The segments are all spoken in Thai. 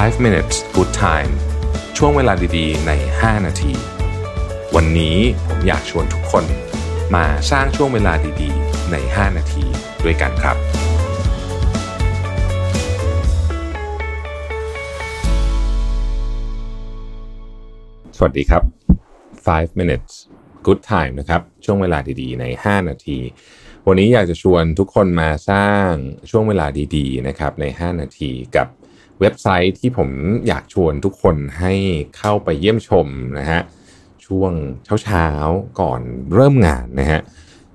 5 minutes good time ช่วงเวลาดีๆ ใน 5 นาที วันนี้ผมอยากชวนทุกคนมาสร้างช่วงเวลาดีๆ ใน 5 นาทีด้วยกันครับ สวัสดีครับ 5 minutes good time นะครับ ช่วงเวลาดีๆ ใน 5 นาที วันนี้อยากจะชวนทุกคนมาสร้างช่วงเวลาดีๆ นะครับใน 5 นาทีกับ เว็บไซต์ที่ผมอยากชวนทุกคนให้เข้าไปเยี่ยมชมนะฮะช่วงเช้าๆก่อนเริ่มงานนะฮะ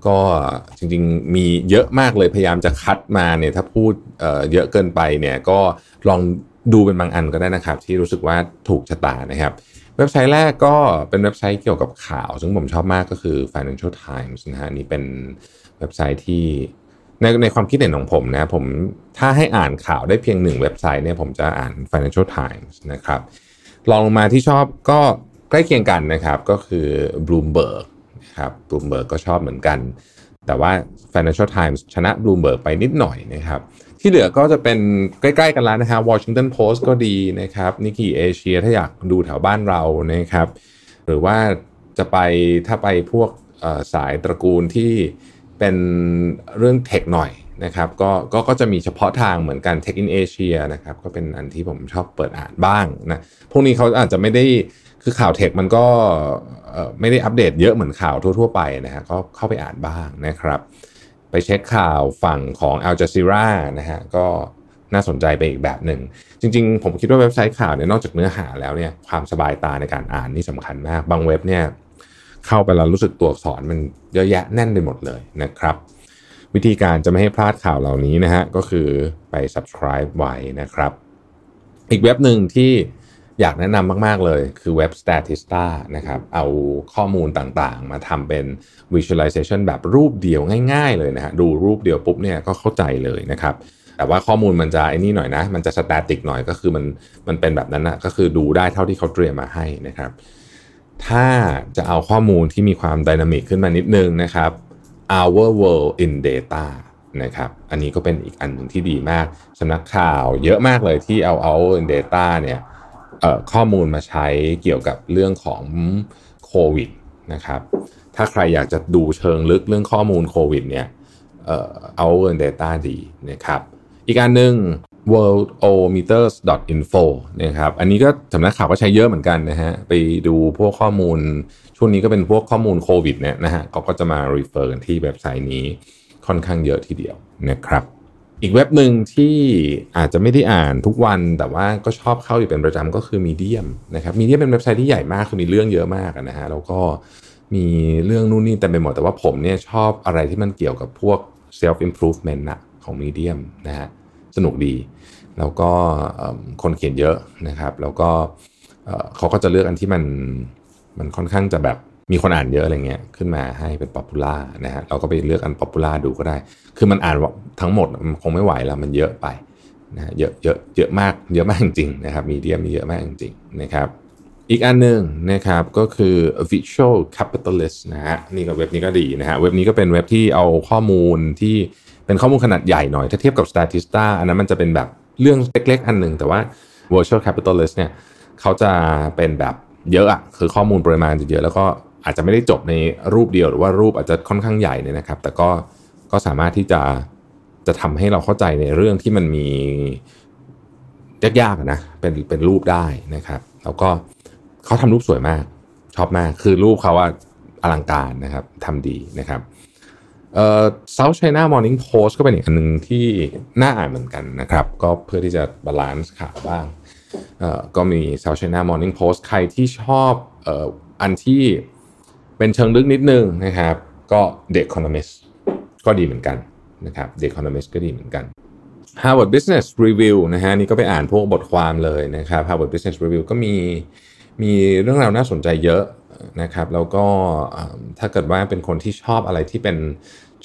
ก็จริงๆมีเยอะมากเลยพยายามจะคัดมาเนี่ยถ้าพูดเเยอะเกินไปเนี่ยก็ลองดูเป็นบางอันก็ได้นะครับ ที่รู้สึกว่าถูกชะตานะครับ เว็บไซต์แรกก็เป็นเว็บไซต์เกี่ยวกับข่าว ซึ่งผมชอบมากก็คือ Financial Times นะฮะนี่เป็นเว็บไซต์ที่ ในในความคิดเห็นของผมนะผมถ้าให้อ่านข่าวได้เพียงหนึ่งเว็บไซต์เนี่ยผมจะอ่าน Financial Times นะครับลองลงมาที่ชอบก็ใกล้เคียงกันนะครับก็คือ Bloomberg นะครับ Bloomberg ก็ชอบเหมือนกัน แต่ว่า Financial Times ชนะ Bloomberg ไปนิดหน่อยนะครับ ที่เหลือก็จะเป็นใกล้ๆกันแล้วนะครับ Washington Post ก็ดีนะครับ Nikkei Asia ถ้าอยากดูแถวบ้านเรานะครับ หรือว่าจะไปถ้าไปพวกสายตระกูลที่ เป็นเรื่องเทคหน่อยนะครับก็ก็ก็จะมีเฉพาะทางเหมือนกัน Tech in Asia นะครับก็เป็นอันที่ผมชอบเปิดอ่านบ้างนะพวกนี้เขาอาจจะไม่ได้คือข่าวเทคมันก็ไม่ได้อัปเดตเยอะเหมือนข่าวทั่ว ๆ ไปนะฮะก็เข้าไปอ่านบ้างนะครับ ไปเช็คข่าวฝั่งของ Al Jazeera นะฮะก็น่าสนใจไปอีกแบบหนึ่ง จริง ๆ ผมคิดว่าเว็บไซต์ข่าวเนี่ยนอกจากเนื้อหาแล้วเนี่ยความสบายตาในการอ่านนี่สำคัญมาก บางเว็บเนี่ย เข้าไปแล้วรู้สึกตัวอักษรมันเยอะแยะแน่นไปหมดเลยนะครับ วิธีการจะไม่ให้พลาดข่าวเหล่านี้นะฮะก็คือไป subscribe ไว้นะครับ อีกเว็บหนึ่งที่อยากแนะนำมาก ๆ เลยคือเว็บ Statista นะครับเอาข้อมูลต่างๆ มาทำเป็น visualization แบบรูปเดียวง่าย ๆ เลยนะฮะดูรูปเดียวปุ๊บเนี่ยก็เข้าใจเลยนะครับ แต่ว่าข้อมูลมันจะไอ้นี่หน่อยนะ มันจะ static หน่อยก็คือมันมันเป็นแบบนั้นนะก็คือดูได้เท่าที่เขาเตรียมมาให้นะครับ ถ้าจะเอาข้อมูลที่มีความดินามิกขึ้นมานิดนึงนะครับ our world in data นะครับ อันนี้ก็เป็นอีกอันหนึ่งที่ดีมากสำนักข่าวเยอะมากเลยที่เอา our in data เนี่ยข้อมูลมาใช้เกี่ยวกับเรื่องของโควิดนะครับ ถ้าใครอยากจะดูเชิงลึกเรื่องข้อมูลโควิดเนี่ยเอ่อ our in data ดีนะครับ อีกอันหนึ่ง worldometers.info นะครับ อันนี้ก็สำนักข่าวก็ใช้เยอะเหมือนกันนะฮะ ไปดูพวกข้อมูล ช่วงนี้ก็เป็นพวกข้อมูลโควิดเนี่ยนะฮะเขาก็จะมา refer กันที่เว็บไซต์นี้ค่อนข้างเยอะทีเดียวนะครับ อีกเว็บหนึ่งที่อาจจะไม่ได้อ่านทุกวันแต่ว่าก็ชอบเข้าอยู่เป็นประจำก็คือ Medium นะครับ Medium เป็นเว็บไซต์ที่ใหญ่มากคือมีเรื่องเยอะมากนะฮะแล้วก็มีเรื่องนู่นนี่เต็มไปหมดแต่ว่าผมเนี่ยชอบอะไรที่มันเกี่ยวกับพวก self improvement นะ ของ Medium นะฮะสนุกดี แล้วก็คนเขียนเยอะนะครับ แล้วก็เขาก็จะเลือกอันที่มันมันค่อนข้างจะแบบมีคนอ่านเยอะอะไรเงี้ยขึ้นมาให้เป็น popular นะฮะเราก็ไปเลือกอัน popular ดูก็ได้ คือมันอ่านทั้งหมดมันคงไม่ไหวแล้วมันเยอะไปนะฮะเยอะเยอะเยอะมากเยอะมากจริงๆนะครับมีเดียมีเยอะมากจริงๆนะครับอีกอันหนึ่งนะครับก็คือ Visual Capitalist นะฮะนี่ก็เว็บนี้ก็ดีนะฮะเว็บนี้ก็เป็นเว็บที่เอาข้อมูลที่ เป็นข้อมูลขนาดใหญ่หน่อย ถ้าเทียบกับ Statista อันนั้นมันจะเป็นแบบเรื่องเล็กๆ อันหนึ่งแต่ว่า Virtual Capitalist เนี่ยเขาจะเป็นแบบเยอะอะคือข้อมูลปริมาณจะเยอะ แล้วก็อาจจะไม่ได้จบในรูปเดียวหรือว่ารูปอาจจะค่อนข้างใหญ่เนี่ยนะครับ แต่ก็ก็สามารถที่จะจะทำให้เราเข้าใจในเรื่องที่มันมียากๆนะเป็นเป็นรูปได้นะครับ แล้วก็เขาทำรูปสวยมากชอบมากคือรูปเขาว่าอลังการนะครับทำดีนะครับ เอ่อ South China Morning Post ก็เป็นอีกอันหนึ่งที่น่าอ่านเหมือนกันนะครับ ก็เพื่อที่จะ balance ข่าวบ้างเอ่อก็มี South China Morning Post ใครที่ชอบเอ่ออันที่เป็นเชิงลึกนิดนึงนะครับ ก็ The Economist ก็ดีเหมือนกันนะครับ The Economist ก็ดีเหมือนกัน Harvard Business Review นะฮะนี่ก็ไปอ่านพวกบทความเลยนะครับ Harvard Business Review ก็มีมีเรื่องราวน่าสนใจเยอะ นะครับแล้วก็ถ้าเกิดว่าเป็นคนที่ชอบอะไรที่เป็น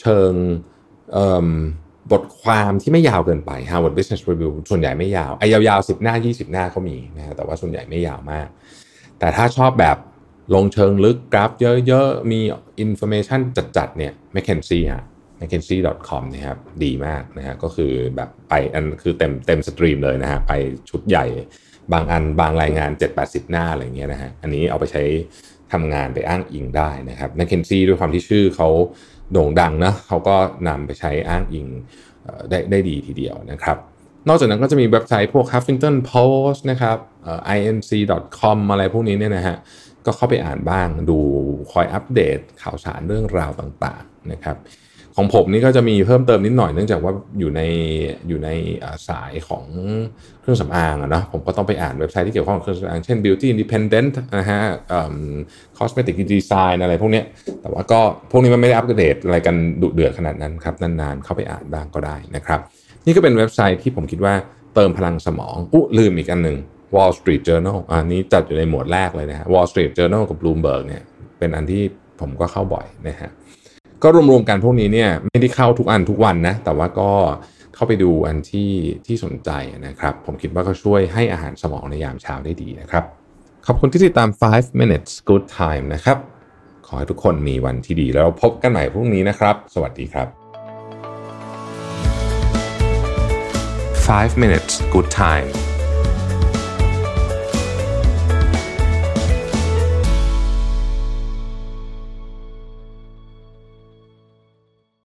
เชิงบทความที่ไม่ยาวเกินไป Harvard Business Review ส่วนใหญ่ไม่ยาวไอ้ยาวๆ10 หน้า 20 หน้าก็มีนะฮะแต่ว่าส่วนใหญ่ไม่ยาวมาก แต่ถ้าชอบแบบลงเชิงลึกกราฟเยอะๆ มี information จัดๆเนี่ย McKinsey ฮะ mckinsey.com นะครับดีมากนะฮะก็คือแบบไปอันคือเต็มเต็ม stream เลยนะฮะไปชุดใหญ่บางอันบางรายงาน 7-80 หน้าอะไรเงี้ยนะฮะอันนี้เอาไปใช้ ทำงานไปอ้างอิงได้นะครับ McKinsey ด้วยความที่ชื่อเขาโด่งดังนะเขาก็นำไปใช้อ้างอิงได้ได้ดีทีเดียวนะครับ นอกจากนั้นก็จะมีเว็บไซต์พวก Huffington Post นะครับ inc.com อะไรพวกนี้เนี่ยนะฮะก็เข้าไปอ่านบ้างดูคอยอัปเดตข่าวสารเรื่องราวต่างๆนะครับ ของผมนี่ก็จะมีเพิ่มเติมนิดหน่อยเนื่องจากว่าอยู่ในอยู่ในสายของเครื่องสำอางอะนะผมก็ต้องไปอ่านเว็บไซต์ที่เกี่ยวข้องกับเครื่องสำอาง เช่น Beauty Independent นะฮะ Cosmetic Design อะไรพวกนี้แต่ว่าก็พวกนี้มันไม่ได้อัปเดตอะไรกันดุเดือดขนาดนั้นครับ นานๆ เข้าไปอ่านบ้างก็ได้นะครับ นี่ก็เป็นเว็บไซต์ที่ผมคิดว่าเติมพลังสมองอู้ลืมอีกอันหนึ่ง Wall Street Journal อันนี้จัดอยู่ในหมวดแรกเลยนะฮะ Wall Street Journal กับ Bloomberg เนี่ยเป็นอันที่ผมก็เข้าบ่อยนะฮะ ก็รวมๆกันพวกนี้เนี่ยไม่ได้เข้าทุกอันทุกวันนะ แต่ว่าก็เข้าไปดูอันที่ที่สนใจนะครับ ผมคิดว่าก็ช่วยให้อาหารสมองในยามเช้าได้ดีนะครับ ขอบคุณที่ติดตาม 5 minutes good time นะครับ ขอให้ทุกคนมีวันที่ดีแล้วพบกันใหม่พรุ่งนี้นะครับ สวัสดีครับ 5 minutes good time